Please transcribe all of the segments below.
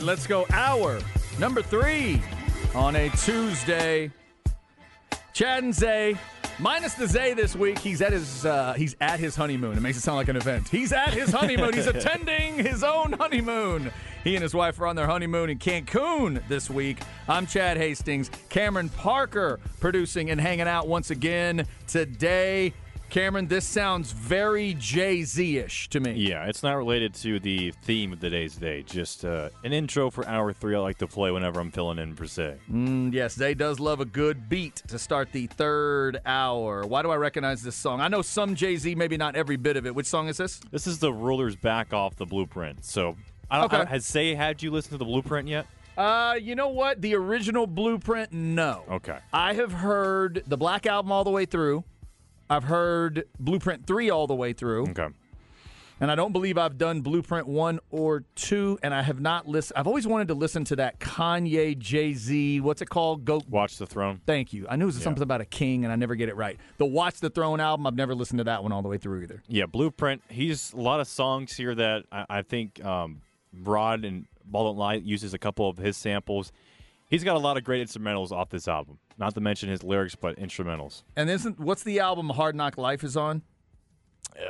Right, let's go. Hour number three on a Tuesday. Chad and Zay, minus the Zay this week. He's at his uh, he's at his honeymoon. It makes it sound like an event. He's at his honeymoon. he's attending his own honeymoon. He and his wife are on their honeymoon in Cancun this week. I'm Chad Hastings. Cameron Parker producing and hanging out once again today. Cameron, this sounds very Jay Z ish to me. Yeah, it's not related to the theme of today's day. Just uh, an intro for hour three. I like to play whenever I'm filling in for Zay. Mm, yes, Zay does love a good beat to start the third hour. Why do I recognize this song? I know some Jay Z, maybe not every bit of it. Which song is this? This is the Rulers back off the blueprint. So, I don't, Okay. I- has Zay had you listen to the blueprint yet? Uh, you know what? The original Blueprint, no. Okay. I have heard the Black Album all the way through. I've heard Blueprint 3 all the way through. Okay. And I don't believe I've done Blueprint 1 or 2. And I have not listened. I've always wanted to listen to that Kanye, Jay Z, what's it called? Go. Watch the throne. Thank you. I knew it was something about a king, and I never get it right. The Watch the Throne album, I've never listened to that one all the way through either. Yeah, Blueprint. He's a lot of songs here that I, I think um, Rod and Ball Don't Lie uses a couple of his samples. He's got a lot of great instrumentals off this album. Not to mention his lyrics, but instrumentals. And isn't what's the album Hard Knock Life is on?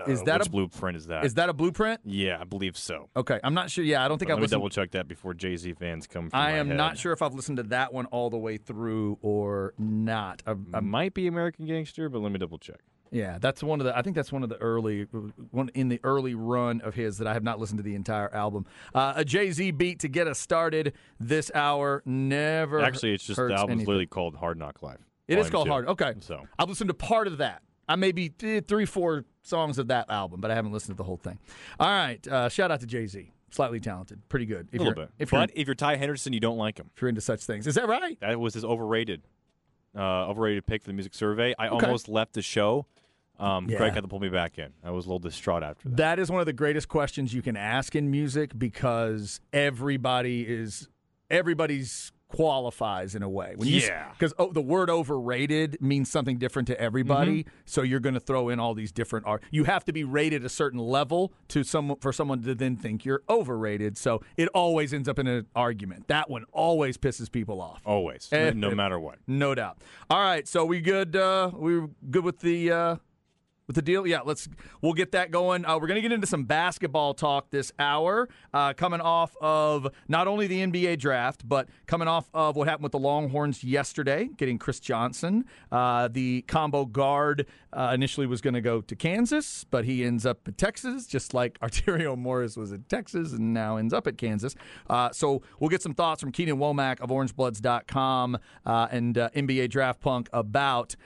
Is Uh, that which a- blueprint is that? Is that a blueprint? yeah, I believe so. Okay, I'm not sure. Yeah, I don't think Let I've me listened. double check that before Jay Z fans come. I am head. not sure if I've listened to that one all the way through or not. I, I might be American Gangster, but let me double check. Yeah, that's one of the. I think that's one of the early one in the early run of his that I have not listened to the entire album. Uh, a Jay Z beat to get us started this hour. Never. Actually, it's just the album's anything. literally called Hard Knock Life. It is called two. Hard. Okay, So I've listened to part of that. I maybe eh, three, four songs of that album, but I haven't listened to the whole thing. All right, uh, shout out to Jay Z. Slightly talented, pretty good. If a little you're, bit. If but if you're Ty Henderson, you don't like him. if you're into such things, is that right? That was his overrated, uh, overrated pick for the music survey. I almost left the show. Um, Yeah. Greg had to pull me back in. I was a little distraught after that. That is one of the greatest questions you can ask in music because everybody is everybody's qualifies in a way. When you, Yeah. Because oh, the word overrated means something different to everybody. Mm-hmm. So you're going to throw in all these different art. You have to be rated a certain level to some for someone to then think you're overrated. So it always ends up in an argument. That one always pisses people off. Always, Eh, no eh. matter what. No doubt. All right, so we good? Uh, we good with the uh, with the deal? Yeah, let's. We'll get that going. Uh, we're gonna get into some basketball talk this hour, uh, coming off of not only the NBA draft, but coming off of what happened with the Longhorns yesterday, getting Chris Johnson, uh, the combo guard. Uh, initially was going to go to Kansas, but he ends up at Texas, just like Arterio Morris was at Texas and now ends up at Kansas. Uh, so we'll get some thoughts from Keenan Womack of OrangeBloods.com uh, and NBA Draft Punk about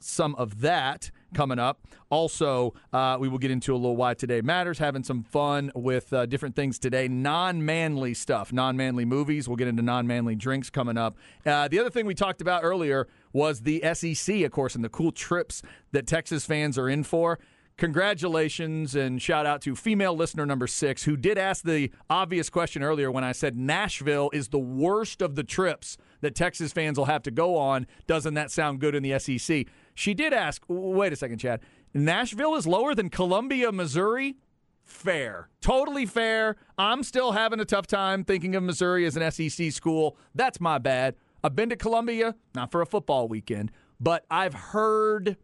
some of that coming up. Also, uh, we will get into a little why today matters, having some fun with uh, different things today, non manly stuff, non manly movies. We'll get into non manly drinks coming up. Uh, the other thing we talked about earlier was the SEC, of course, and the cool trips that Texas fans are in for. Congratulations and shout out to female listener number six who did ask the obvious question earlier when I said Nashville is the worst of the trips that Texas fans will have to go on. Doesn't that sound good in the SEC? She did ask, wait a second, Chad. Nashville is lower than Columbia, Missouri? Fair. Totally fair. I'm still having a tough time thinking of Missouri as an SEC school. That's my bad. I've been to Columbia, not for a football weekend, but I've heard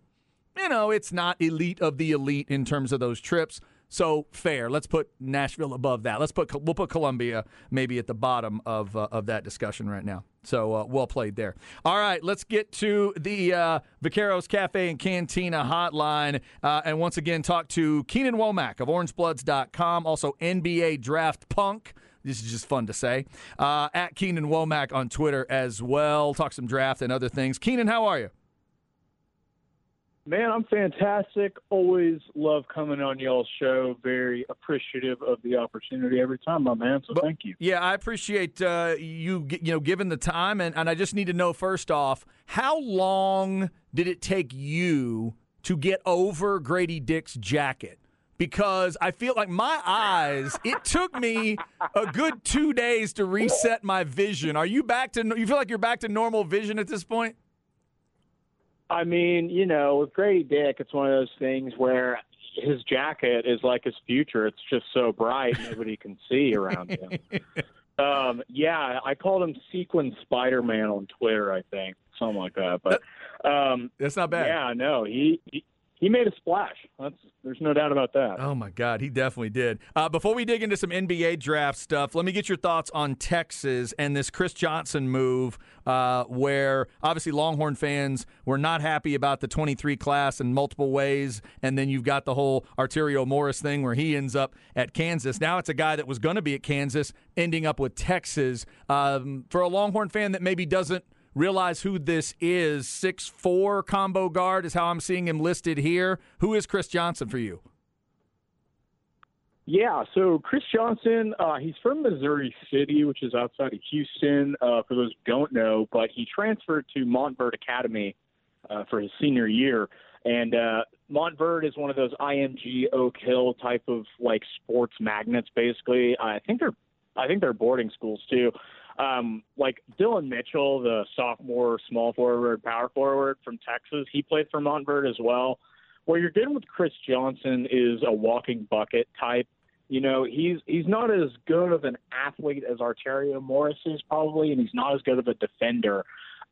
you know, it's not elite of the elite in terms of those trips. So fair. Let's put Nashville above that. Let's put we'll put Columbia maybe at the bottom of uh, of that discussion right now. So uh, well played there. All right, let's get to the uh, Vaqueros Cafe and Cantina hotline, uh, and once again talk to Keenan Womack of OrangeBloods.com, also NBA Draft Punk. This is just fun to say. Uh, at Keenan Womack on Twitter as well. Talk some draft and other things. Keenan, how are you? Man, I'm fantastic. Always love coming on y'all's show. Very appreciative of the opportunity every time, my man. So thank you. Yeah, I appreciate uh, you you know given the time, and, and I just need to know first off, how long did it take you to get over Grady Dick's jacket? Because I feel like my eyes, it took me a good two days to reset my vision. Are you back to? You feel like you're back to normal vision at this point? I mean, you know, with Grady Dick, it's one of those things where his jacket is like his future. It's just so bright, nobody can see around him. Um, yeah, I called him Sequin Spider Man on Twitter. I think something like that. But um, That's not bad. yeah, no, he, he he made a splash. That's there's no doubt about that. Oh my God, he definitely did. Uh, before we dig into some NBA draft stuff, let me get your thoughts on Texas and this Chris Johnson move, uh, where obviously Longhorn fans were not happy about the 23 class in multiple ways, and then you've got the whole Arterio Morris thing where he ends up at Kansas. Now it's a guy that was going to be at Kansas ending up with Texas. Um, for a Longhorn fan that maybe doesn't realize who this is. Six four combo guard is how I'm seeing him listed here. Who is Chris Johnson for you? Yeah, so Chris Johnson, uh, he's from Missouri City, which is outside of Houston, uh, for those who don't know, but he transferred to Montverde Academy uh, for his senior year. And uh, Montverde is one of those IMG Oak Hill type of like sports magnets, basically. I think they're, I think they're boarding schools too. Um, like Dylan Mitchell, the sophomore small forward, power forward from Texas, he played for Montverde as well. What you're getting with Chris Johnson is a walking bucket type. You know, he's he's not as good of an athlete as Arterio Morris is probably, and he's not as good of a defender.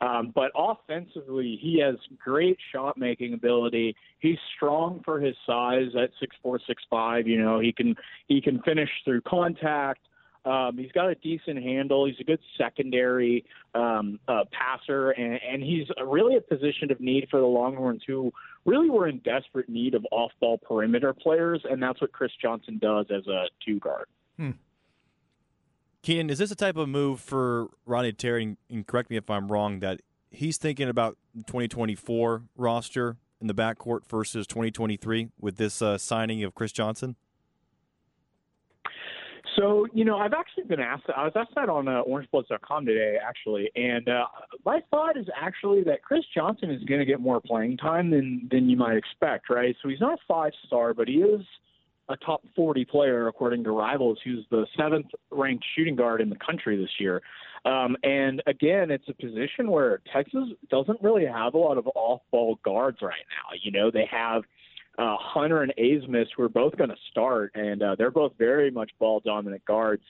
Um, but offensively, he has great shot making ability. He's strong for his size at six four, six five. You know, he can he can finish through contact. Um, he's got a decent handle. He's a good secondary um, uh, passer, and, and he's really a position of need for the Longhorns, who really were in desperate need of off-ball perimeter players, and that's what Chris Johnson does as a two guard. Hmm. Keenan, is this a type of move for Rodney Terry? And correct me if I'm wrong. That he's thinking about 2024 roster in the backcourt versus 2023 with this uh, signing of Chris Johnson. So, you know, I've actually been asked, I was asked that on uh, orangebloods.com today, actually. And uh, my thought is actually that Chris Johnson is going to get more playing time than, than you might expect, right? So he's not a five star, but he is a top 40 player, according to Rivals, who's the seventh ranked shooting guard in the country this year. Um, and again, it's a position where Texas doesn't really have a lot of off ball guards right now. You know, they have uh, Hunter and Abmas, who are both going to start, and uh, they're both very much ball dominant guards.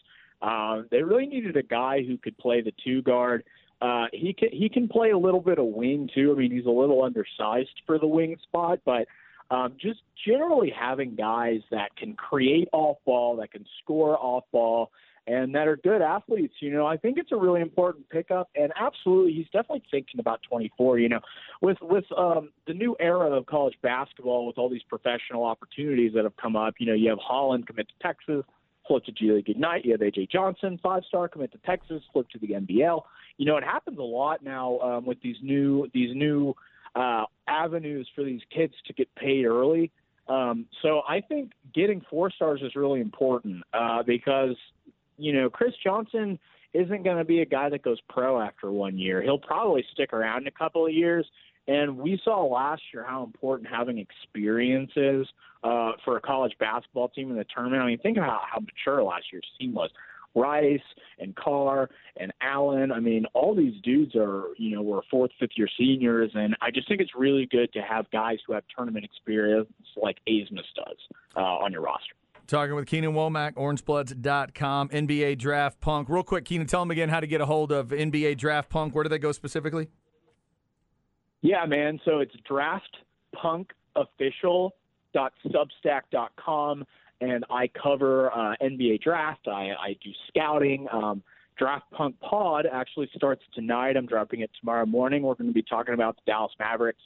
Uh, they really needed a guy who could play the two guard. Uh, he can he can play a little bit of wing too. I mean, he's a little undersized for the wing spot, but um, just generally having guys that can create off ball, that can score off ball, and that are good athletes. You know, I think it's a really important pickup, and absolutely, he's definitely thinking about 24. You know, with with um, the new era of college basketball, with all these professional opportunities that have come up. You know, you have Holland commit to Texas, flip to G League Ignite. You have AJ Johnson, five star, commit to Texas, flip to the NBL. You know, it happens a lot now um, with these new these new uh, avenues for these kids to get paid early. Um, so I think getting four stars is really important uh, because you know, Chris Johnson isn't going to be a guy that goes pro after one year. He'll probably stick around a couple of years. And we saw last year how important having experience is uh, for a college basketball team in the tournament. I mean, think about how mature last year's team was. Rice and Carr and Allen. I mean, all these dudes are, you know, were fourth, fifth year seniors, and I just think it's really good to have guys who have tournament experience like Abmas does uh, on your roster. Talking with Keenan Womack, orangebloods.com, NBA Draft Punk. Real quick, Keenan, tell them again how to get a hold of NBA Draft Punk. Where do they go specifically? Yeah, man. So it's draftpunkofficial.substack.com, and I cover uh, NBA draft. I, I do scouting. Um, draft Punk Pod actually starts tonight. I'm dropping it tomorrow morning. We're going to be talking about the Dallas Mavericks.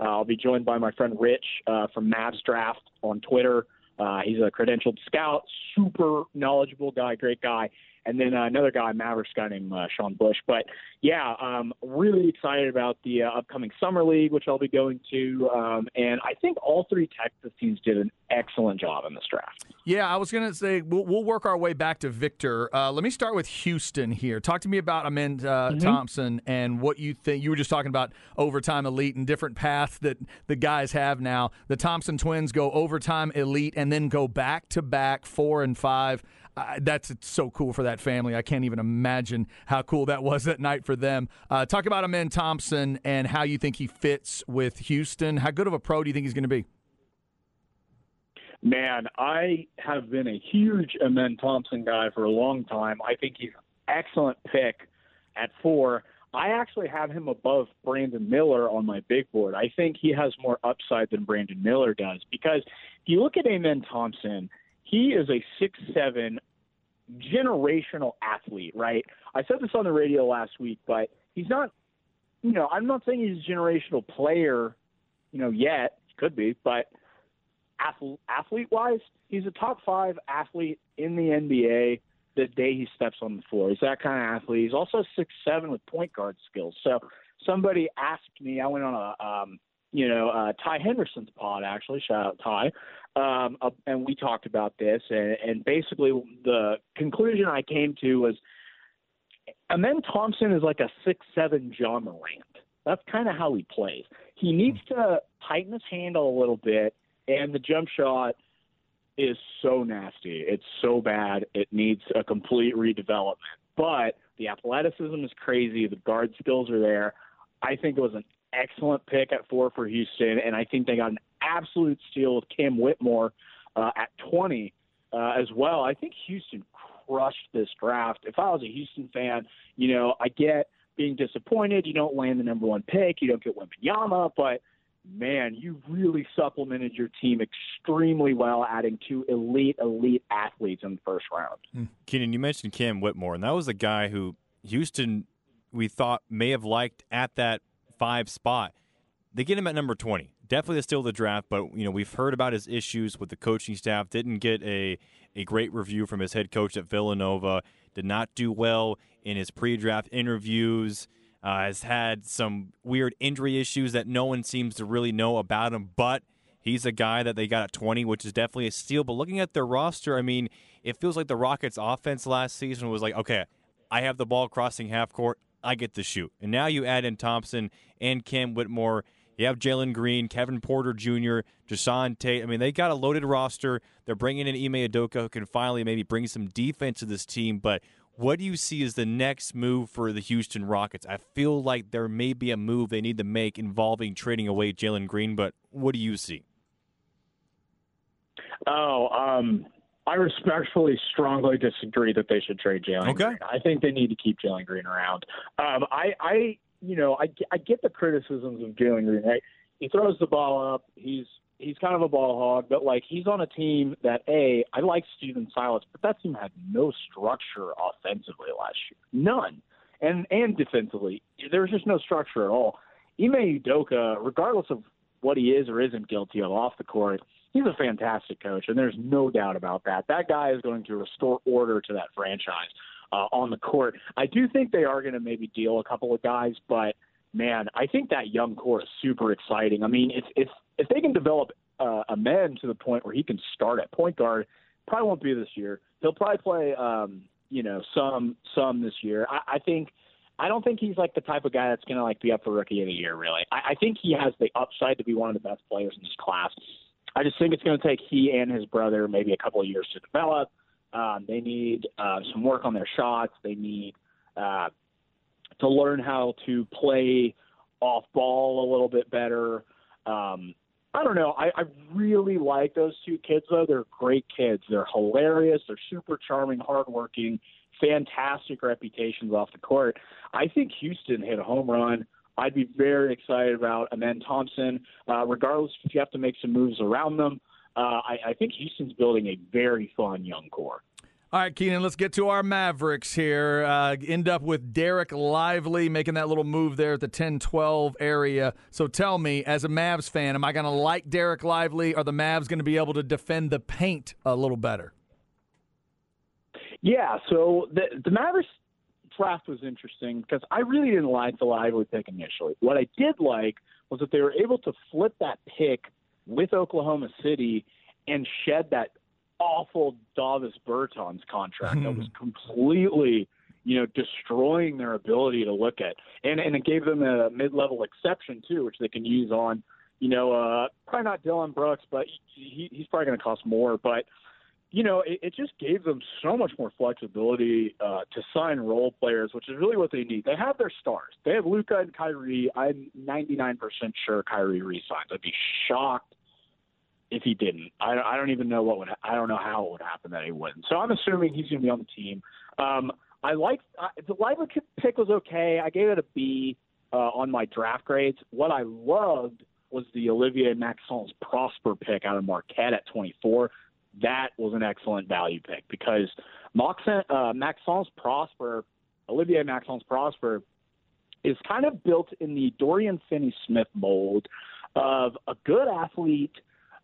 Uh, I'll be joined by my friend Rich uh, from Mavs Draft on Twitter. Uh, he's a credentialed scout, super knowledgeable guy, great guy. And then uh, another guy, Mavericks guy named uh, Sean Bush. But yeah, um, really excited about the uh, upcoming summer league, which I'll be going to. Um, and I think all three Texas teams did an excellent job in this draft. Yeah, I was going to say we'll, we'll, work our way back to Victor. Uh, let me start with Houston here. Talk to me about Amen uh, mm-hmm. Thompson and what you think. You were just talking about overtime elite and different paths that the guys have now. The Thompson twins go overtime elite and then go back to back four and five uh, that's so cool for that family. I can't even imagine how cool that was that night for them. Uh, talk about Amen Thompson and how you think he fits with Houston. How good of a pro do you think he's going to be? Man, I have been a huge Amen Thompson guy for a long time. I think he's an excellent pick at four. I actually have him above Brandon Miller on my big board. I think he has more upside than Brandon Miller does because if you look at Amen Thompson, he is a six seven generational athlete, right? I said this on the radio last week, but he's not you know, I'm not saying he's a generational player, you know, yet. He could be, but athlete wise, he's a top five athlete in the NBA the day he steps on the floor. He's that kind of athlete. He's also six seven with point guard skills. So somebody asked me, I went on a um, you know, uh, Ty Henderson's pod actually. Shout out Ty, um, uh, and we talked about this, and, and basically the conclusion I came to was, Amen Thompson is like a six seven Ja Morant. That's kind of how he plays. He needs to tighten his handle a little bit and the jump shot is so nasty. It's so bad. It needs a complete redevelopment. But the athleticism is crazy. The guard skills are there. I think it was an excellent pick at four for Houston, and I think they got an absolute steal with Cam Whitmore uh, at 20 uh, as well. I think Houston crushed this draft. If I was a Houston fan, you know, I get being disappointed. You don't land the number one pick. You don't get Wembanyama, but man, you really supplemented your team extremely well, adding two elite, elite athletes in the first round. Hmm. Keenan, you mentioned Cam Whitmore, and that was a guy who Houston we thought may have liked at that five spot. They get him at number twenty. Definitely still the draft, but you know we've heard about his issues with the coaching staff. Didn't get a a great review from his head coach at Villanova. Did not do well in his pre-draft interviews. Uh, has had some weird injury issues that no one seems to really know about him, but he's a guy that they got at 20, which is definitely a steal. But looking at their roster, I mean, it feels like the Rockets' offense last season was like, okay, I have the ball crossing half court, I get to shoot. And now you add in Thompson and Cam Whitmore. You have Jalen Green, Kevin Porter Jr., Jae'Sean Tate. I mean, they got a loaded roster. They're bringing in Ime Udoka, who can finally maybe bring some defense to this team. But what do you see as the next move for the Houston Rockets? I feel like there may be a move they need to make involving trading away Jalen Green, but what do you see? Oh, um, I respectfully, strongly disagree that they should trade Jalen okay. Green. I think they need to keep Jalen Green around. Um, I, I, you know, I, I get the criticisms of Jalen Green. Right? He throws the ball up. He's he's kind of a ball hog, but like he's on a team that a I like Stephen Silas, but that team had no structure offensively last year, none, and and defensively there was just no structure at all. Ime Udoka, regardless of what he is or isn't guilty of off the court, he's a fantastic coach, and there's no doubt about that. That guy is going to restore order to that franchise uh, on the court. I do think they are going to maybe deal a couple of guys, but man, I think that young core is super exciting. I mean, if if if they can develop uh, Amen to the point where he can start at point guard, probably won't be this year. He'll probably play, um, you know, some some this year. I, I think. I don't think he's like the type of guy that's going to like be up for rookie of the year. Really, I, I think he has the upside to be one of the best players in this class. I just think it's going to take he and his brother maybe a couple of years to develop. Um, they need uh, some work on their shots. They need uh, to learn how to play off ball a little bit better. Um, I don't know. I, I really like those two kids, though. They're great kids. They're hilarious. They're super charming, hardworking, fantastic reputations off the court. I think Houston hit a home run. I'd be very excited about Amen Thompson, uh, regardless if you have to make some moves around them. Uh, I, I think Houston's building a very fun young core. All right, Keenan, let's get to our Mavericks here. Uh, end up with Derek Lively making that little move there at the 10 12 area. So tell me, as a Mavs fan, am I going to like Derek Lively? Are the Mavs going to be able to defend the paint a little better? Yeah, so the, the Mavericks draft was interesting because I really didn't like the Lively pick initially. What I did like was that they were able to flip that pick with Oklahoma City and shed that awful Davis Bertans contract that was completely, you know, destroying their ability to look at. And and it gave them a mid level exception too, which they can use on, you know, uh probably not Dillon Brooks, but he, he's probably going to cost more. But you know, it, it just gave them so much more flexibility uh, to sign role players, which is really what they need. They have their stars. They have Luka and Kyrie. I'm 99% sure Kyrie resigns. I'd be shocked if he didn't. I, I don't even know what would. I don't know how it would happen that he wouldn't. So I'm assuming he's going to be on the team. Um, I like uh, the Lively pick was okay. I gave it a B uh, on my draft grades. What I loved was the Olivier Maxence Prosper pick out of Marquette at 24. That was an excellent value pick because Maxence, uh, Maxence Prosper, Olivier Maxence Prosper, is kind of built in the Dorian Finney-Smith mold of a good athlete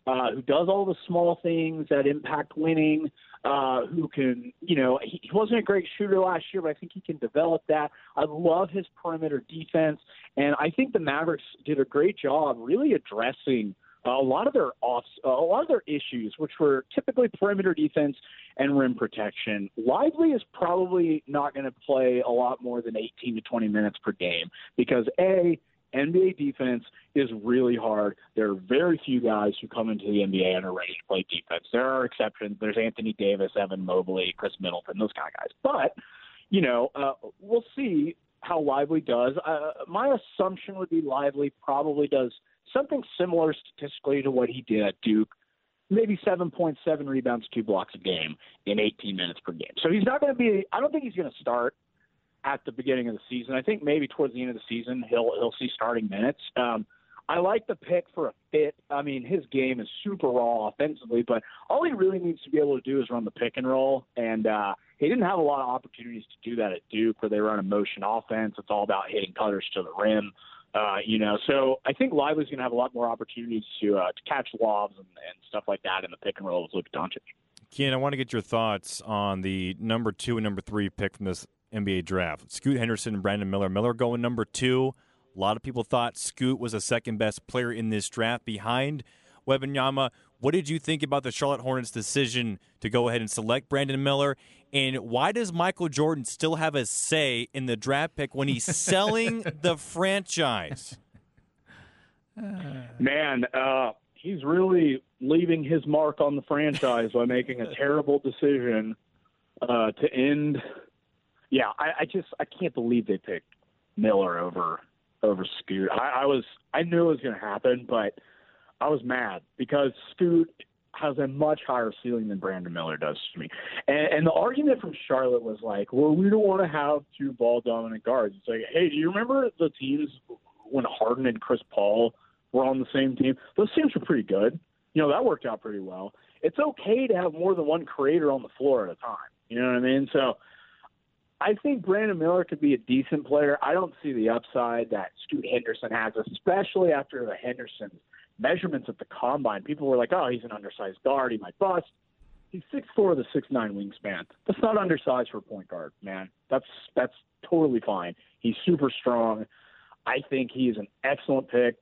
uh, who does all the small things that impact winning, uh, who can, you know, he, he wasn't a great shooter last year, but I think he can develop that. I love his perimeter defense, and I think the Mavericks did a great job really addressing a lot of their off, a lot of their issues, which were typically perimeter defense and rim protection. Lively is probably not going to play a lot more than 18 to 20 minutes per game because a NBA defense is really hard. There are very few guys who come into the NBA and are ready to play defense. There are exceptions. There's Anthony Davis, Evan Mobley, Khris Middleton, those kind of guys. But, you know, uh, we'll see how Lively does. Uh, my assumption would be Lively probably does something similar statistically to what he did at Duke. Maybe 7.7 rebounds, two blocks a game in 18 minutes per game. So he's not going to be, I don't think he's going to start at the beginning of the season. I think maybe towards the end of the season he'll he'll see starting minutes. Um, I like the pick for a fit. I mean, his game is super raw offensively, but all he really needs to be able to do is run the pick and roll. And uh, he didn't have a lot of opportunities to do that at Duke, where they run a motion offense. It's all about hitting cutters to the rim. Uh, you know, so I think Lively's going to have a lot more opportunities to uh, to catch lobs and, and stuff like that in the pick and roll with Luka Doncic. Ken, I want to get your thoughts on the number two and number three pick from this NBA draft. Scoot Henderson and Brandon Miller. Miller going number two. A lot of people thought Scoot was the second best player in this draft behind Wembanyama. What did you think about the Charlotte Hornets' decision to go ahead and select Brandon Miller? And why does Michael Jordan still have a say in the draft pick when he's selling the franchise? Man, uh, he's really leaving his mark on the franchise by making a terrible decision uh, to end yeah, I, I just I can't believe they picked Miller over over Scoot. I, I was I knew it was going to happen, but I was mad because Scoot has a much higher ceiling than Brandon Miller does to me. And, and the argument from Charlotte was like, well, we don't want to have two ball dominant guards. It's like, hey, do you remember the teams when Harden and Chris Paul were on the same team? Those teams were pretty good. You know, that worked out pretty well. It's okay to have more than one creator on the floor at a time. You know what I mean? So I think Brandon Miller could be a decent player. I don't see the upside that Scoot Henderson has, especially after the Henderson measurements at the combine. People were like, "Oh, he's an undersized guard. He might bust." He's six four with a six nine wingspan. That's not undersized for a point guard, man. That's that's totally fine. He's super strong. I think he's an excellent pick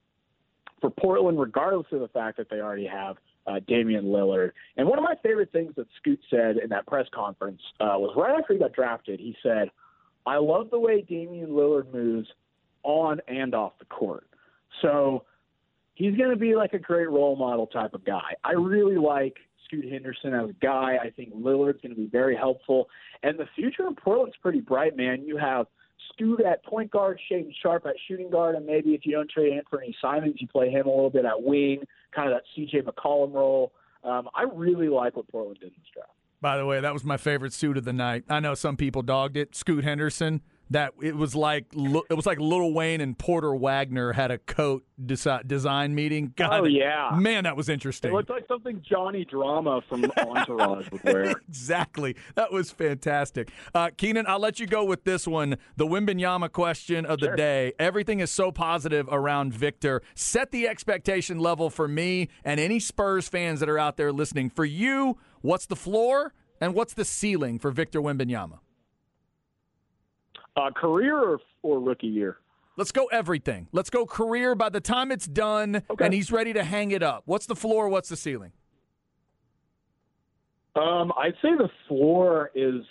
for Portland, regardless of the fact that they already have uh, Damian Lillard. And one of my favorite things that Scoot said in that press conference uh, was right after he got drafted, he said, I love the way Damian Lillard moves on and off the court. So he's going to be like a great role model type of guy. I really like Scoot Henderson as a guy. I think Lillard's going to be very helpful. And the future in Portland's pretty bright, man. You have – Scoot at point guard, Shaedon Sharpe at shooting guard, and maybe if you don't trade Anfernee Simons, you play him a little bit at wing, kind of that C.J. McCollum role. Um, I really like what Portland did in this draft. By the way, that was my favorite suit of the night. I know some people dogged it. Scoot Henderson that it was like it was like Lil Wayne and Porter Wagoner had a coat desi- design meeting. God, oh yeah, man, that was interesting. It looked like something Johnny Drama from Entourage would wear. exactly, that was fantastic. Uh, Keenan, I'll let you go with this one. The Wembanyama question of the day. Everything is so positive around Victor. Set the expectation level for me and any Spurs fans that are out there listening. For you, what's the floor and what's the ceiling for Victor Wembanyama? Uh, career or, or rookie year? Let's go everything. Let's go career by the time it's done okay. and he's ready to hang it up. What's the floor? What's the ceiling? Um, I'd say the floor is.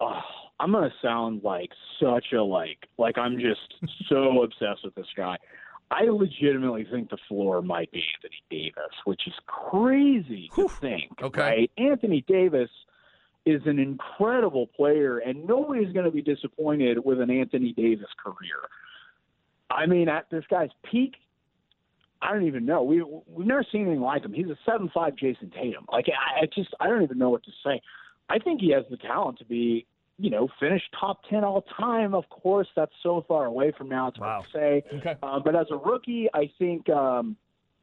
Oh, I'm gonna sound like such a like like I'm just so obsessed with this guy. I legitimately think the floor might be Anthony Davis, which is crazy Whew. to think. Okay, right? Anthony Davis is an incredible player, and nobody's going to be disappointed with an Anthony Davis career. I mean, at this guy's peak, I don't even know. We we've never seen anything like him. He's a seven five Jayson Tatum. Like I, I just I don't even know what to say. I think he has the talent to be you know finish top ten all time. Of course, that's so far away from now. It's Wow. hard to say. Okay. Uh, but as a rookie, I think um,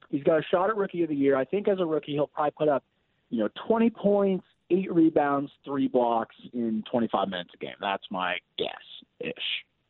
he's got a shot at rookie of the year. I think as a rookie, he'll probably put up you know twenty points, eight rebounds, three blocks in twenty five minutes a game. That's my guess ish.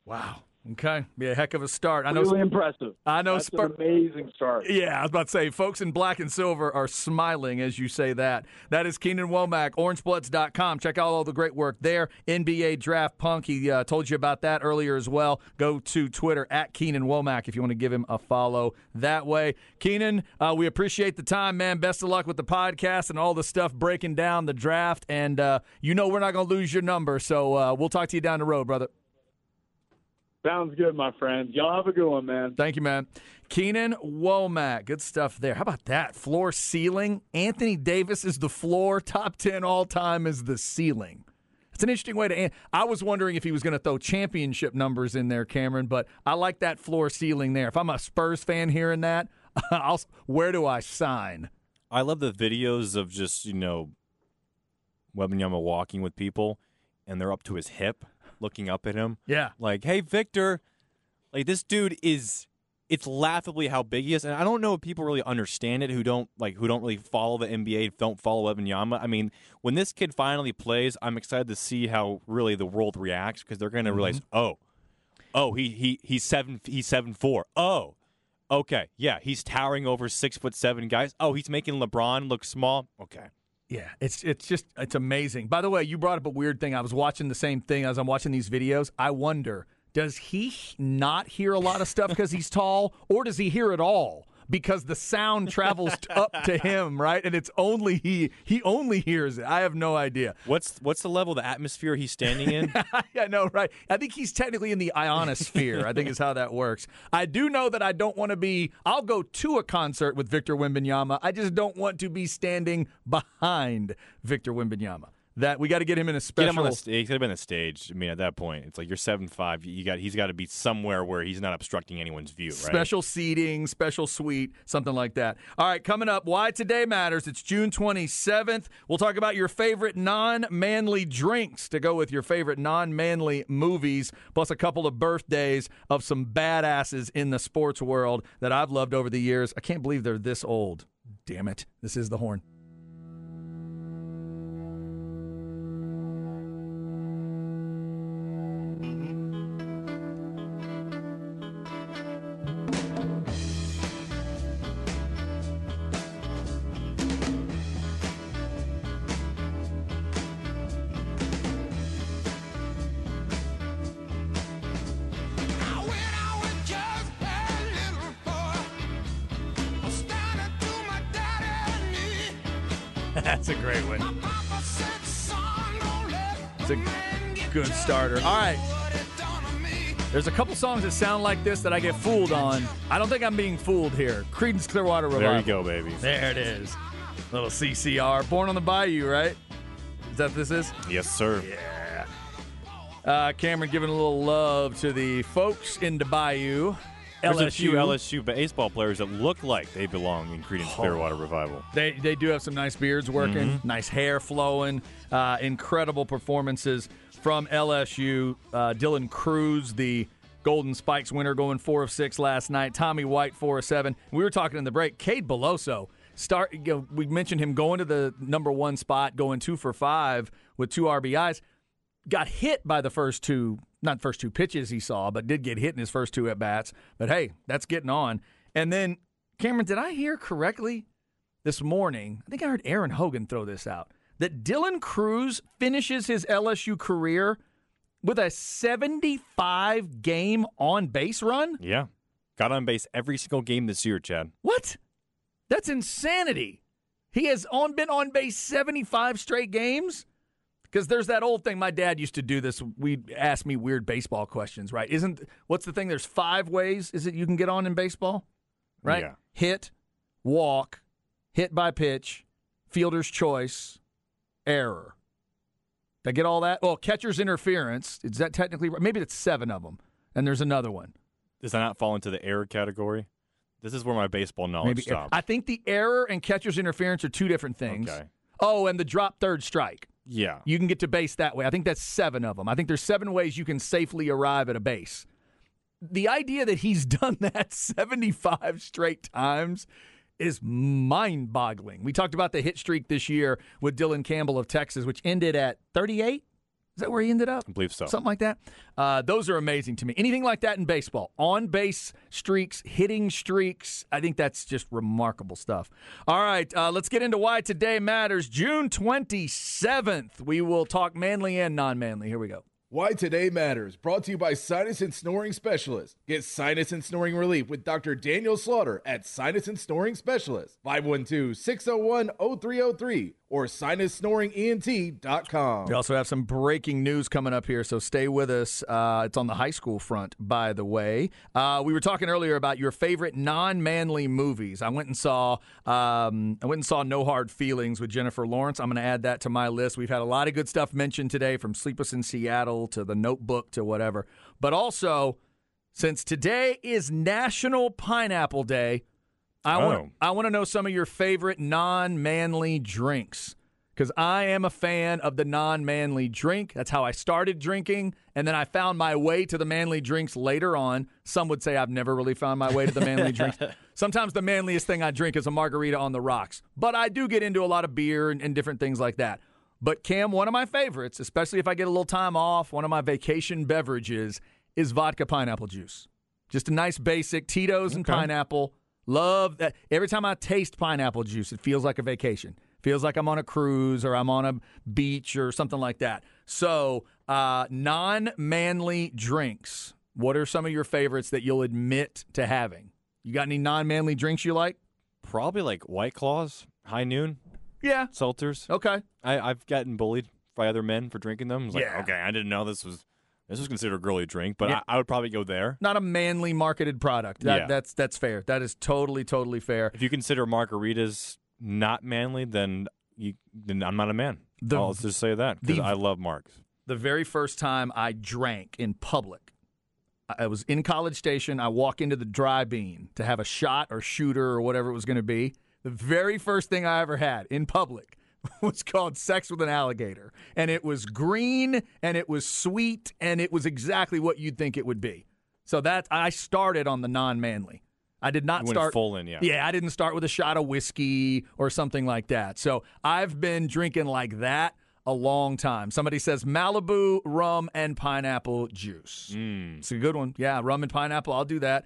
Wow. Okay. Be a heck of a start. I know. Really impressive. I know That's Spur- an amazing start. Yeah, I was about to say, folks in black and silver are smiling as you say that. That is Keenan Womack, orangebloods.com. Check out all the great work there. NBA Draft Punk, he uh, told you about that earlier as well. Go to Twitter at Keenan Womack if you want to give him a follow that way. Keenan, uh, we appreciate the time, man. Best of luck with the podcast and all the stuff breaking down the draft. And uh, you know we're not going to lose your number, so uh, we'll talk to you down the road, brother. Sounds good, my friends. Y'all have a good one, man. Thank you, man. Keenan Womack. Good stuff there. How about that? Floor ceiling. Anthony Davis is the floor. Top 10 all time is the ceiling. It's an interesting way to. an- I was wondering if he was going to throw championship numbers in there, Cameron, but I like that floor ceiling there. If I'm a Spurs fan hearing that, I'll, where do I sign? I love the videos of just you know Wembanyama walking with people, and they're up to his hip, looking up at him, Yeah. like, "Hey, Victor, like this dude is." It's laughably how big he is, and I don't know if people really understand it who don't like who don't really follow the NBA, don't follow Wembanyama. I mean, when this kid finally plays, I'm excited to see how really the world reacts because they're going to mm-hmm. realize, oh, oh, he he he's seven he's seven four. Oh, okay, yeah, he's towering over six foot seven guys. Oh, he's making LeBron look small. Okay, Yeah, it's it's just it's amazing. By the way, you brought up a weird thing. I was watching the same thing as I'm watching these videos. I wonder, does he not hear a lot of stuff because he's tall, or does he hear it all because the sound travels up to him, right? And it's only he he only hears it. I have no idea. what's what's the level, the atmosphere he's standing in? yeah, no, right. I think he's technically in the ionosphere. I think is how that works. I do know that I don't want to be. I'll go to a concert with Victor Wembanyama. I just don't want to be standing behind Victor Wembanyama. That we got to get him in a special. Get him on the stage. He's got to be on the stage. I mean, at that point, it's like you're seven five. You got he's got to be somewhere where he's not obstructing anyone's view, right? Special seating, special suite, something like that. All right, coming up, why today matters. It's June 27th. We'll talk about your favorite non manly drinks to go with your favorite non manly movies, plus a couple of birthdays of some badasses in the sports world that I've loved over the years. I can't believe they're this old. Damn it. This is the horn. All right. There's a couple songs that sound like this that I get fooled on. I don't think I'm being fooled here. Creedence Clearwater Revival. There you go, baby. There it is. Little CCR. Born on the Bayou, right? Is that what this is? Yes, sir. Yeah. Uh, Cameron giving a little love to the folks in the Bayou. There's LSU. a few LSU baseball players that look like they belong in Creedence Clearwater Revival. They they do have some nice beards working, nice hair flowing, uh, incredible performances from LSU. Uh, Dylan Crews, the Golden Spikes winner, going four of six last night. Tommy White four of seven. We were talking in the break. Cade Beloso start. You know, we mentioned him going to the number one spot, going two for five with two RBIs. Got hit by the first two, not first two pitches he saw, but did get hit in his first two at bats. But hey, that's getting on. And then Cameron, did I hear correctly? this morning, I think I heard Aaron Hogan throw this out, that Dylan Crews finishes his LSU career with a 75 game on base run? Yeah. Got on base every single game this year, Chad. What? That's insanity. He has on been on base 75 straight games? Because there's that old thing. My dad used to do this. We'd ask me weird baseball questions, right? Isn't what's the thing? There's five ways is it you can get on in baseball? Right? Yeah. Hit, walk, hit by pitch, fielder's choice, error. Did I get all that? Well, catcher's interference. Is that technically right? Maybe it's seven of them. And there's another one. Does that not fall into the error category? This is where my baseball knowledge Maybe er, stops. I think the error and catcher's interference are two different things. Okay. Oh, and the drop third strike. yeah. You can get to base that way. I think that's seven of them. I think there's seven ways you can safely arrive at a base. The idea that he's done that 75 straight times is mind boggling. We talked about the hit streak this year with Dylan Campbell of Texas, which ended at 38. Is that where he ended up? I believe so. Something like that. Uh, those are amazing to me. Anything like that in baseball, on base streaks, hitting streaks, I think that's just remarkable stuff. All right, uh, let's get into why today matters. June 27th, we will talk manly and non manly. Here we go. Why Today Matters, brought to you by Sinus and Snoring Specialist. Get sinus and snoring relief with Dr. Daniel Slaughter at Sinus and Snoring Specialist, 512 601 0303 or sinussnoringent.com. We also have some breaking news coming up here, so stay with us. Uh, it's on the high school front, by the way. Uh, we were talking earlier about your favorite non-manly movies. I went and saw um, I went and saw No Hard Feelings with Jennifer Lawrence. I'm going to add that to my list. We've had a lot of good stuff mentioned today, from Sleepless in Seattle to The Notebook to whatever. But also, since today is National Pineapple Day, I Oh. want I want to know some of your favorite non-manly drinks because I am a fan of the non-manly drink. That's how I started drinking, and then I found my way to the manly drinks later on. Some would say I've never really found my way to the manly drinks. Sometimes the manliest thing I drink is a margarita on the rocks, but I do get into a lot of beer and, and different things like that. But Cam, one of my favorites, especially if I get a little time off, one of my vacation beverages is vodka pineapple juice. Just a nice basic Tito's and pineapple. Love that. Every time I taste pineapple juice, it feels like a vacation. Feels like I'm on a cruise or I'm on a beach or something like that. So, uh, non manly drinks. What are some of your favorites that you'll admit to having? You got any non manly drinks you like? Probably like White Claws, High Noon, Yeah. Seltzers. Okay. I, I've gotten bullied by other men for drinking them. It's like, Yeah. okay, I didn't know this was this was considered a girly drink, but Yeah. I, I would probably go there. Not a manly marketed product. That, Yeah. That's that's fair. That is totally totally fair. If you consider margaritas not manly, then you then I'm not a man. The- I'll just say that because the- I love marks. the very first time I drank in public. I was in College Station. I walk into the dry bean to have a shot or shooter or whatever it was going to be. The very first thing I ever had in public was called Sex with an Alligator. And it was green and it was sweet and it was exactly what you'd think it would be. So that I started on the non manly. I did not start full in, yeah. Yeah, I didn't start with a shot of whiskey or something like that. So I've been drinking like that a long time. Somebody says Malibu rum and pineapple juice. Mm. It's a good one. Yeah, rum and pineapple. I'll do that.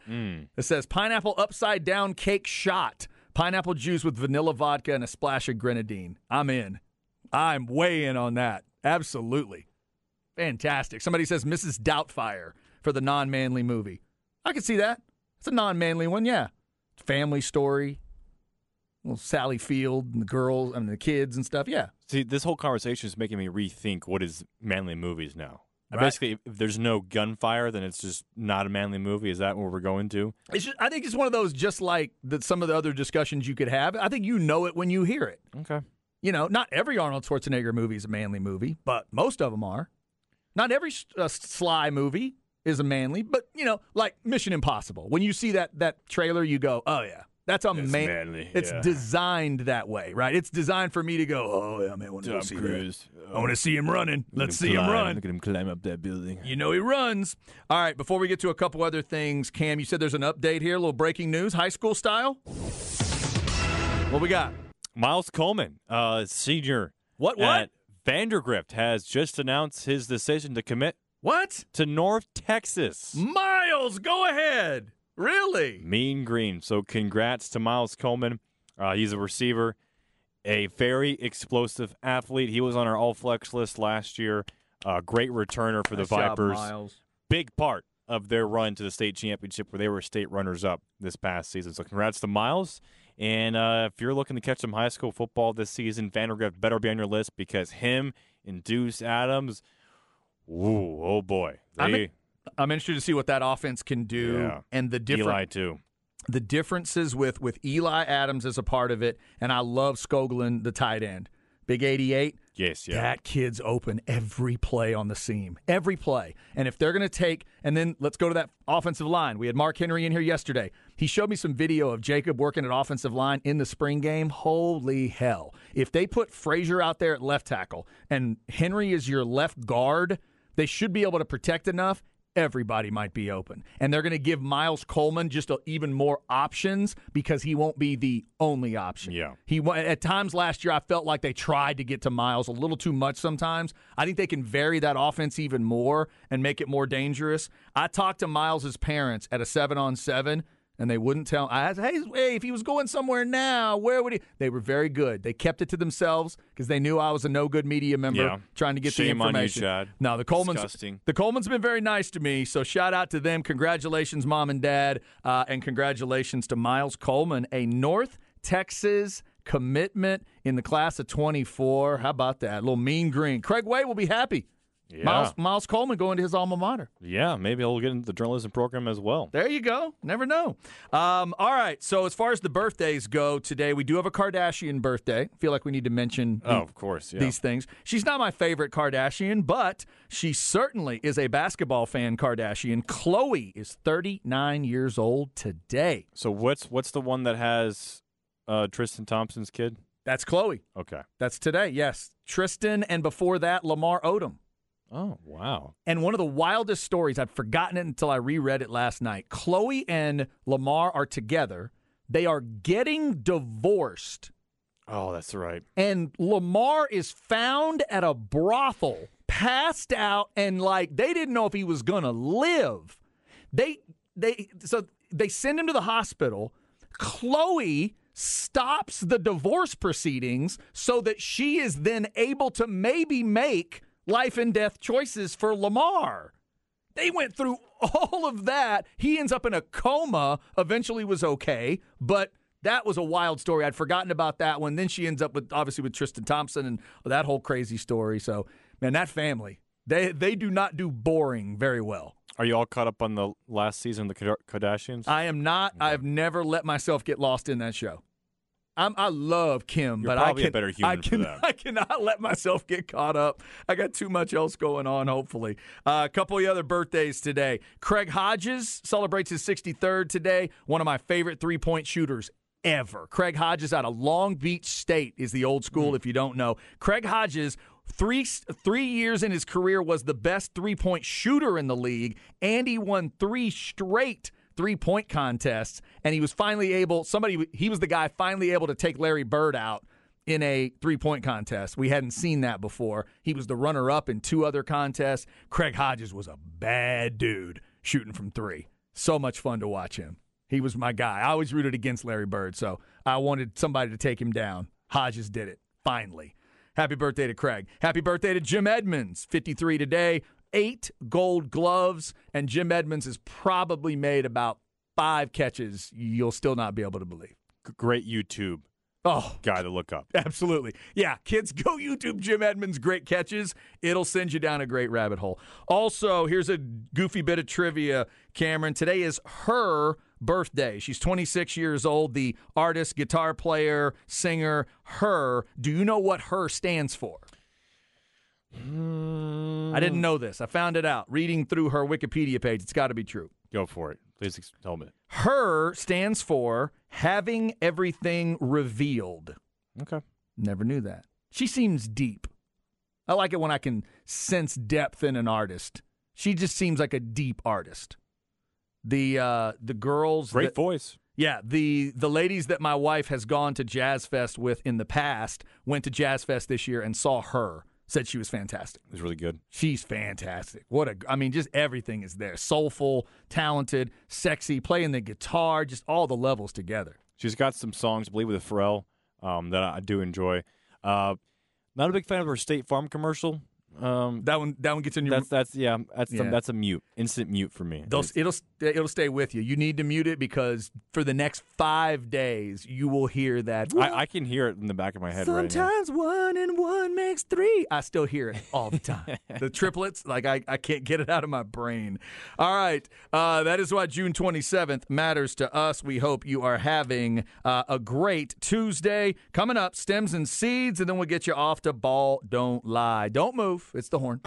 It says pineapple upside down cake shot. Pineapple juice with vanilla vodka and a splash of grenadine. I'm in. I'm way in on that. Absolutely. Fantastic. Somebody says Mrs. Doubtfire for the non manly movie. I can see that. It's a non manly one, yeah. Family story. Well, Sally Field and the girls and the kids and stuff. Yeah. See, this whole conversation is making me rethink what is manly movies now. Right. Basically, if there's no gunfire, then it's just not a manly movie. Is that what we're going to? It's just, I think it's one of those just like that. some of the other discussions you could have. I think you know it when you hear it. Okay. You know, not every Arnold Schwarzenegger movie is a manly movie, but most of them are. Not every uh, Sly movie is a manly, but you know, like Mission Impossible. When you see that that trailer, you go, "Oh yeah, that's a It's man- manly, It's yeah. designed that way, right? It's designed for me to go, "Oh yeah, man, I want to see that. I want to see him running. Let's see him run." Look at him climb up that building. You know he runs. All right, before we get to a couple other things, Cam, you said there's an update here, a little breaking news, high school style. What we got? Miles Coleman, uh, senior What? What? at Vandegrift, has just announced his decision to commit What? to North Texas. Miles, go ahead. Really? Mean Green. So congrats to Miles Coleman. Uh, he's a receiver, a very explosive athlete. He was on our all flex list last year. A great returner for the Nice job, Vipers. Miles. Big part of their run to the state championship where they were state runners up this past season. So congrats to Miles. And uh, if you're looking to catch some high school football this season, Vandegrift better be on your list because him and Deuce Adams, ooh, oh boy. I'm They, in- I'm interested to see what that offense can do Yeah. and the different Eli too. the differences with with Eli Adams as a part of it, and I love Skoglin, the tight end, big 88. Yes, yeah. That kid's open every play on the seam, every play. And if they're going to take, and then let's go to that offensive line. We had Mark Henry in here yesterday. He showed me some video of Jacob working at offensive line in the spring game. Holy hell. If they put Frazier out there at left tackle and Henry is your left guard, they should be able to protect enough everybody might be open. And they're going to give Miles Coleman just a, even more options because he won't be the only option. Yeah. He at times last year I felt like they tried to get to Miles a little too much sometimes. I think they can vary that offense even more and make it more dangerous. I talked to Miles's parents at a 7 on 7 and they wouldn't tell. I asked, hey, hey, if he was going somewhere now, where would he? They were very good. They kept it to themselves because they knew I was a no good media member Yeah. trying to get Shame the on you, information. Chad. No, the Coleman's Disgusting. the Coleman's been very nice to me, so shout out to them. Congratulations, mom and dad, uh, and congratulations to Miles Coleman, a North Texas commitment in the class of 24. How about that? A little mean green. Craig Way will be happy. Yeah. Miles, Miles Coleman going to his alma mater. Yeah, maybe he'll get into the journalism program as well. There you go. Never know. Um, all right. So as far as the birthdays go today, we do have a Kardashian birthday. feel like we need to mention Oh, of course. Yeah. these things. She's not my favorite Kardashian, but she certainly is a basketball fan Kardashian. Khloé is 39 years old today. so what's what's the one that has uh, Tristan Thompson's kid? That's Khloé. Okay. That's today. Yes. Tristan and before that Lamar Odom. Oh wow. And one of the wildest stories, I'd forgotten it until I reread it last night. Khloé and Lamar are together. They are getting divorced. Oh, that's right. and Lamar is found at a brothel, passed out, and like they didn't know if he was gonna live. They they so they send him to the hospital. Khloé stops the divorce proceedings so that she is then able to maybe make life and death choices for Lamar. They went through all of that. He ends up in a coma, eventually was okay, but that was a wild story. I'd forgotten about that one. Then she ends up with obviously with Tristan Thompson and that whole crazy story. So, man, that family, they they do not do boring very well. Are you all caught up on the last season of the Kardashians? I am not. I've never let myself get lost in that show. I'm, I love Kim, You're but I can, better human I can. I cannot let myself get caught up. I got too much else going on. Hopefully, uh, a couple of other birthdays today. Craig Hodges celebrates his 63rd today. One of my favorite three point shooters ever. Craig Hodges out of Long Beach State is the old school. If you don't know, Craig Hodges. Three three years in his career was the best three point shooter in the league, and he won three straight three point contests. And he was finally able. Somebody he was the guy finally able to take Larry Bird out in a three point contest. We hadn't seen that before. He was the runner up in two other contests. Craig Hodges was a bad dude shooting from three. So much fun to watch him. He was my guy. I always rooted against Larry Bird, so I wanted somebody to take him down. Hodges did it, finally. Happy birthday to Craig. Happy birthday to Jim Edmonds, 53 today. Eight gold gloves, and Jim Edmonds has probably made about five catches you'll still not be able to believe. Great YouTube Oh, guy to look up. Absolutely. Yeah, kids, go YouTube Jim Edmonds' great catches. It'll send you down a great rabbit hole. Also, here's a goofy bit of trivia, Cameron. Today is her birthday. She's 26 years old, the artist, guitar player, singer, her. Do you know what H.E.R. stands for? I didn't know this. I found it out reading through her Wikipedia page. It's got to be true. Go for it. Please tell me. H.E.R. stands for having everything revealed. Okay. Never knew that. She seems deep. I like it when I can sense depth in an artist. She just seems like a deep artist. The uh the girls Great that- voice. yeah, the the ladies that my wife has gone to Jazz Fest with in the past went to Jazz Fest this year and saw her. Said she was fantastic. It was really good. She's fantastic. What a I mean, just everything is there. Soulful, talented, sexy, playing the guitar, just all the levels together. She's got some songs, I believe, with Pharrell um, that I do enjoy. Uh, not a big fan of her State Farm commercial. Um, That one that one gets in your that's that's yeah, that's Yeah. that's a mute, instant mute for me. They'll, it'll it'll stay with you. You need to mute it because for the next five days you will hear that. I, I can hear it in the back of my head right now. Sometimes one and one makes three. I still hear it all the time. the triplets, like I, I can't get it out of my brain. All right. Uh, that is why June 27th matters to us. We hope you are having uh, a great Tuesday. Coming up, stems and seeds, and then we'll get you off to ball. Don't lie. Don't move. It's the horn.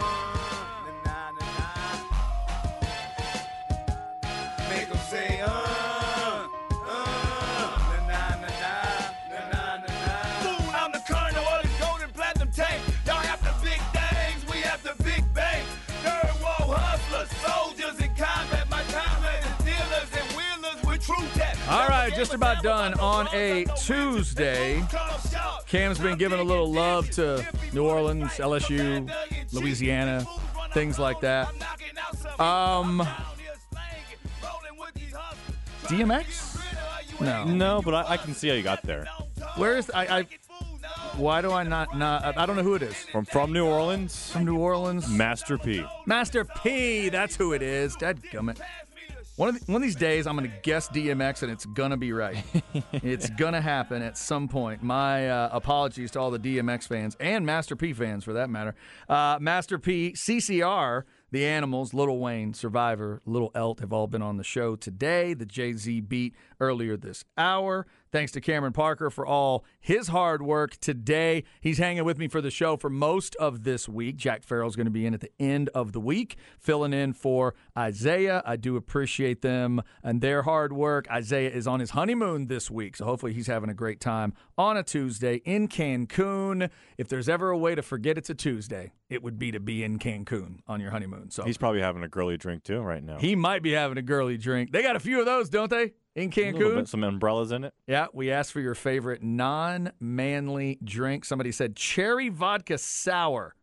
Just about done on a Tuesday. Cam's been giving a little love to New Orleans, LSU, Louisiana, things like that. Um, DMX? No. No, but I, I can see how you got there. Where is I? I why do I not not? I- don't know who it is. From from New Orleans, From New Orleans. Master P. Master P. That's who it is. Dadgummit. One of, the, one of these days, I'm going to guess DMX, and it's going to be right. it's going to happen at some point. My uh, apologies to all the DMX fans and Master P fans, for that matter. Uh, Master P, CCR, The Animals, Lil Wayne, Survivor, Little Elt have all been on the show today. The Jay Z beat earlier this hour. Thanks to Cameron Parker for all his hard work today. He's hanging with me for the show for most of this week. Jack Farrell's going to be in at the end of the week, filling in for Isaiah. I do appreciate them and their hard work. Isaiah is on his honeymoon this week, so hopefully he's having a great time on a Tuesday in Cancun. If there's ever a way to forget it's a Tuesday, it would be to be in Cancun on your honeymoon. So He's probably having a girly drink too right now. he might be having a girly drink. They got a few of those, don't they? In Cancun? bit, some umbrellas in it. Yeah, we asked for your favorite non manly drink. Somebody said cherry vodka sour.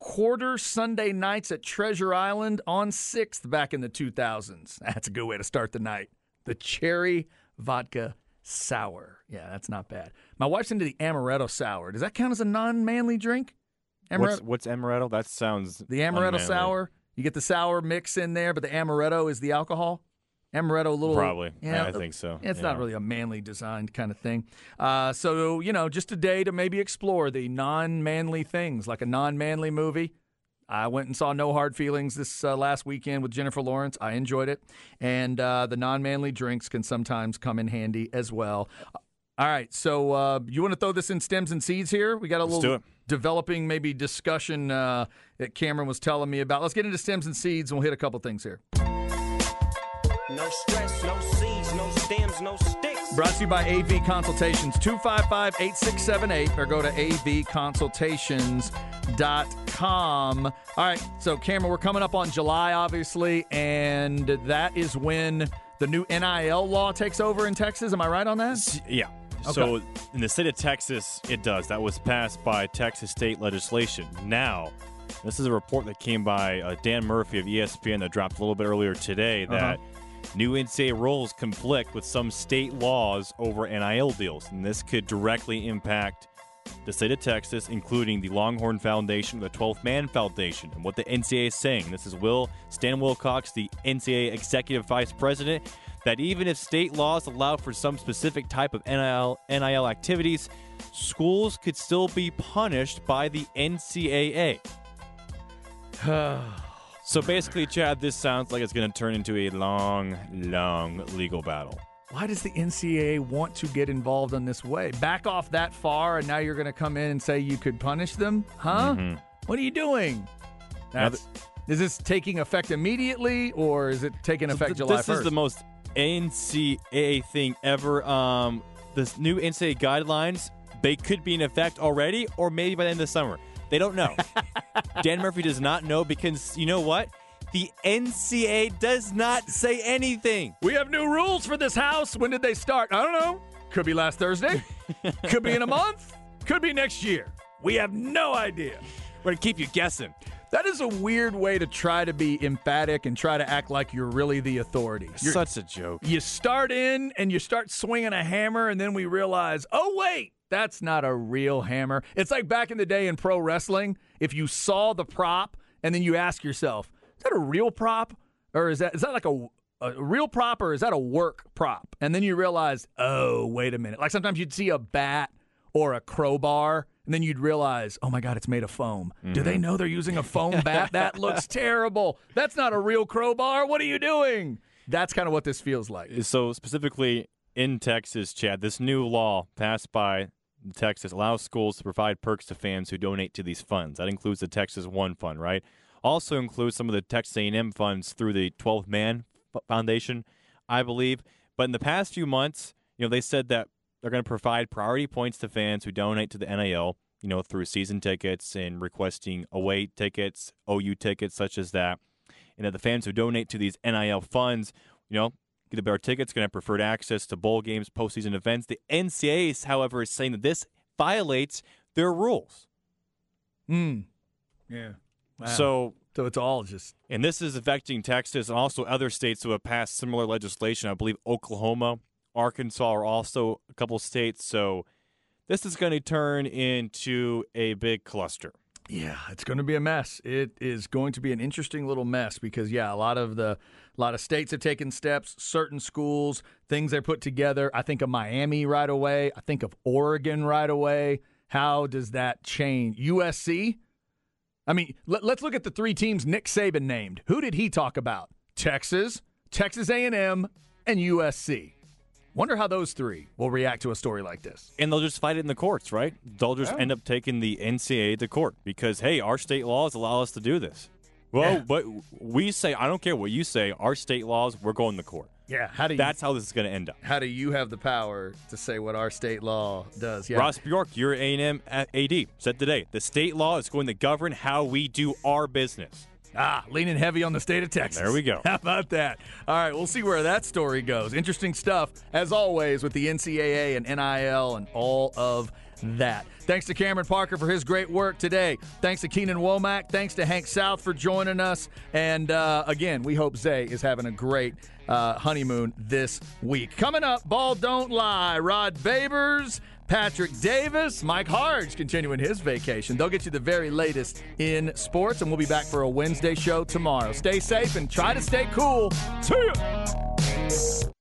Quarter Sunday nights at Treasure Island on 6th back in the 2000s. That's a good way to start the night. The cherry vodka sour. Yeah, that's not bad. My wife's into the amaretto sour. Does that count as a non manly drink? What's, Amaretto, what's amaretto? That sounds the amaretto unmanly. sour. You get the sour mix in there, but the amaretto is the alcohol. Amaretto, a little. Probably. Yeah, I think so. it's yeah. not really a manly designed kind of thing. Uh, so, you know, just a day to maybe explore the non manly things, like a non manly movie. I went and saw No Hard Feelings this uh, last weekend with Jennifer Lawrence. I enjoyed it. And uh, the non manly drinks can sometimes come in handy as well. All right. So, uh, you want to throw this in stems and seeds here? We got a Let's little developing maybe discussion uh, that Cameron was telling me about. Let's get into stems and seeds and we'll hit a couple things here. No stress, no seeds, no stems, no sticks. Brought to you by AV Consultations, 255 8678, or go to avconsultations.com. All right, so Cameron, we're coming up on July, obviously, and that is when the new NIL law takes over in Texas. Am I right on that? Yeah. So in the state of Texas, it does. That was passed by Texas state legislation. Now, this is a report that came by uh, Dan Murphy of ESPN that dropped a little bit earlier today that new NCAA rules conflict with some state laws over NIL deals, and this could directly impact the state of Texas, including the Longhorn Foundation, the 12th Man Foundation, and what the NCAA is saying. This is Will Stan Wilcox, the NCAA Executive Vice President, that even if state laws allow for some specific type of NIL, NIL activities, schools could still be punished by the NCAA. so basically, Chad, this sounds like it's going to turn into a long, long legal battle. Why does the NCAA want to get involved in this way? Back off that far, and now you're going to come in and say you could punish them? Huh? What are you doing? That's, is this taking effect immediately, or is it taking effect Th- July this 1st? is the most NCAA thing ever. Um, this new NCAA guidelines, they could be in effect already, or maybe by the end of the summer. They don't know. Dan Murphy does not know because you know what? The NCAA does not say anything. We have new rules for this house. When did they start? I don't know. Could be last Thursday. Could be in a month. Could be next year. We have no idea. We're gonna keep you guessing. That is a weird way to try to be emphatic and try to act like you're really the authority. You're- Such a joke. you start in and you start swinging a hammer, and then we realize, oh, wait, that's not a real hammer. It's like back in the day in pro wrestling, if you saw the prop and then you ask yourself, is that a real prop? Or is that is that like a, a real prop or is that a work prop? And then you realize, oh, wait a minute. Like sometimes you'd see a bat or a crowbar, and then you'd realize, oh my God, it's made of foam. Do they mm-hmm. know they're using a foam bat? That looks terrible. That's not a real crowbar. What are you doing? That's kind of what this feels like. So specifically in Texas, Chad, this new law passed by Texas allows schools to provide perks to fans who donate to these funds. That includes the Texas One Fund, right? Also includes some of the Texas A&M funds through the 12th Man Foundation, I believe. But in the past few months, you know, they said that they're going to provide priority points to fans who donate to the NIL, you know, through season tickets and requesting away tickets, OU tickets, such as that. And that the fans who donate to these NIL funds, you know, get a better tickets, going to have preferred access to bowl games, postseason events. The NCAA, however, is saying that this violates their rules. Mm. Yeah. Wow. So, so it's all just and this is affecting Texas and also other states who have passed similar legislation. I believe Oklahoma, Arkansas are also a couple states. So this is going to turn into a big cluster. Yeah, it's going to be a mess. It is going to be an interesting little mess because yeah, a lot of the a lot of states have taken steps, certain schools, things they put together. I think of Miami right away. I think of Oregon right away. How does that change? USC? I mean, let, us look at the three teams Nick Saban named. Who did he talk about? Texas, Texas A&M, and USC. Wonder how those three will react to a story like this. And they'll just fight it in the courts, right? They'll just Oh. end up taking the NCAA to court because, hey, our state laws allow us to do this. Well, Yeah. but we say, I don't care what you say, our state laws, we're going to court. Yeah, how do you, That's how this is going to end up. how do you have the power to say what our state law does? Yeah. Ross Bjork, you're A&M AD, said today, the state law is going to govern how we do our business. Ah, leaning heavy on the state of Texas. There we go. How about that? All right, we'll see where that story goes. Interesting stuff, as always, with the NCAA and NIL and all of that. Thanks to Cameron Parker for his great work today. Thanks to Keenan Womack. Thanks to Hank South for joining us. And uh, again, we hope Zay is having a great uh, honeymoon this week. Coming up, Ball Don't Lie. Rod Babers. Patrick Davis, Mike Harge continuing his vacation. They'll get you the very latest in sports, and we'll be back for a Wednesday show tomorrow. Stay safe and try to stay cool. See ya.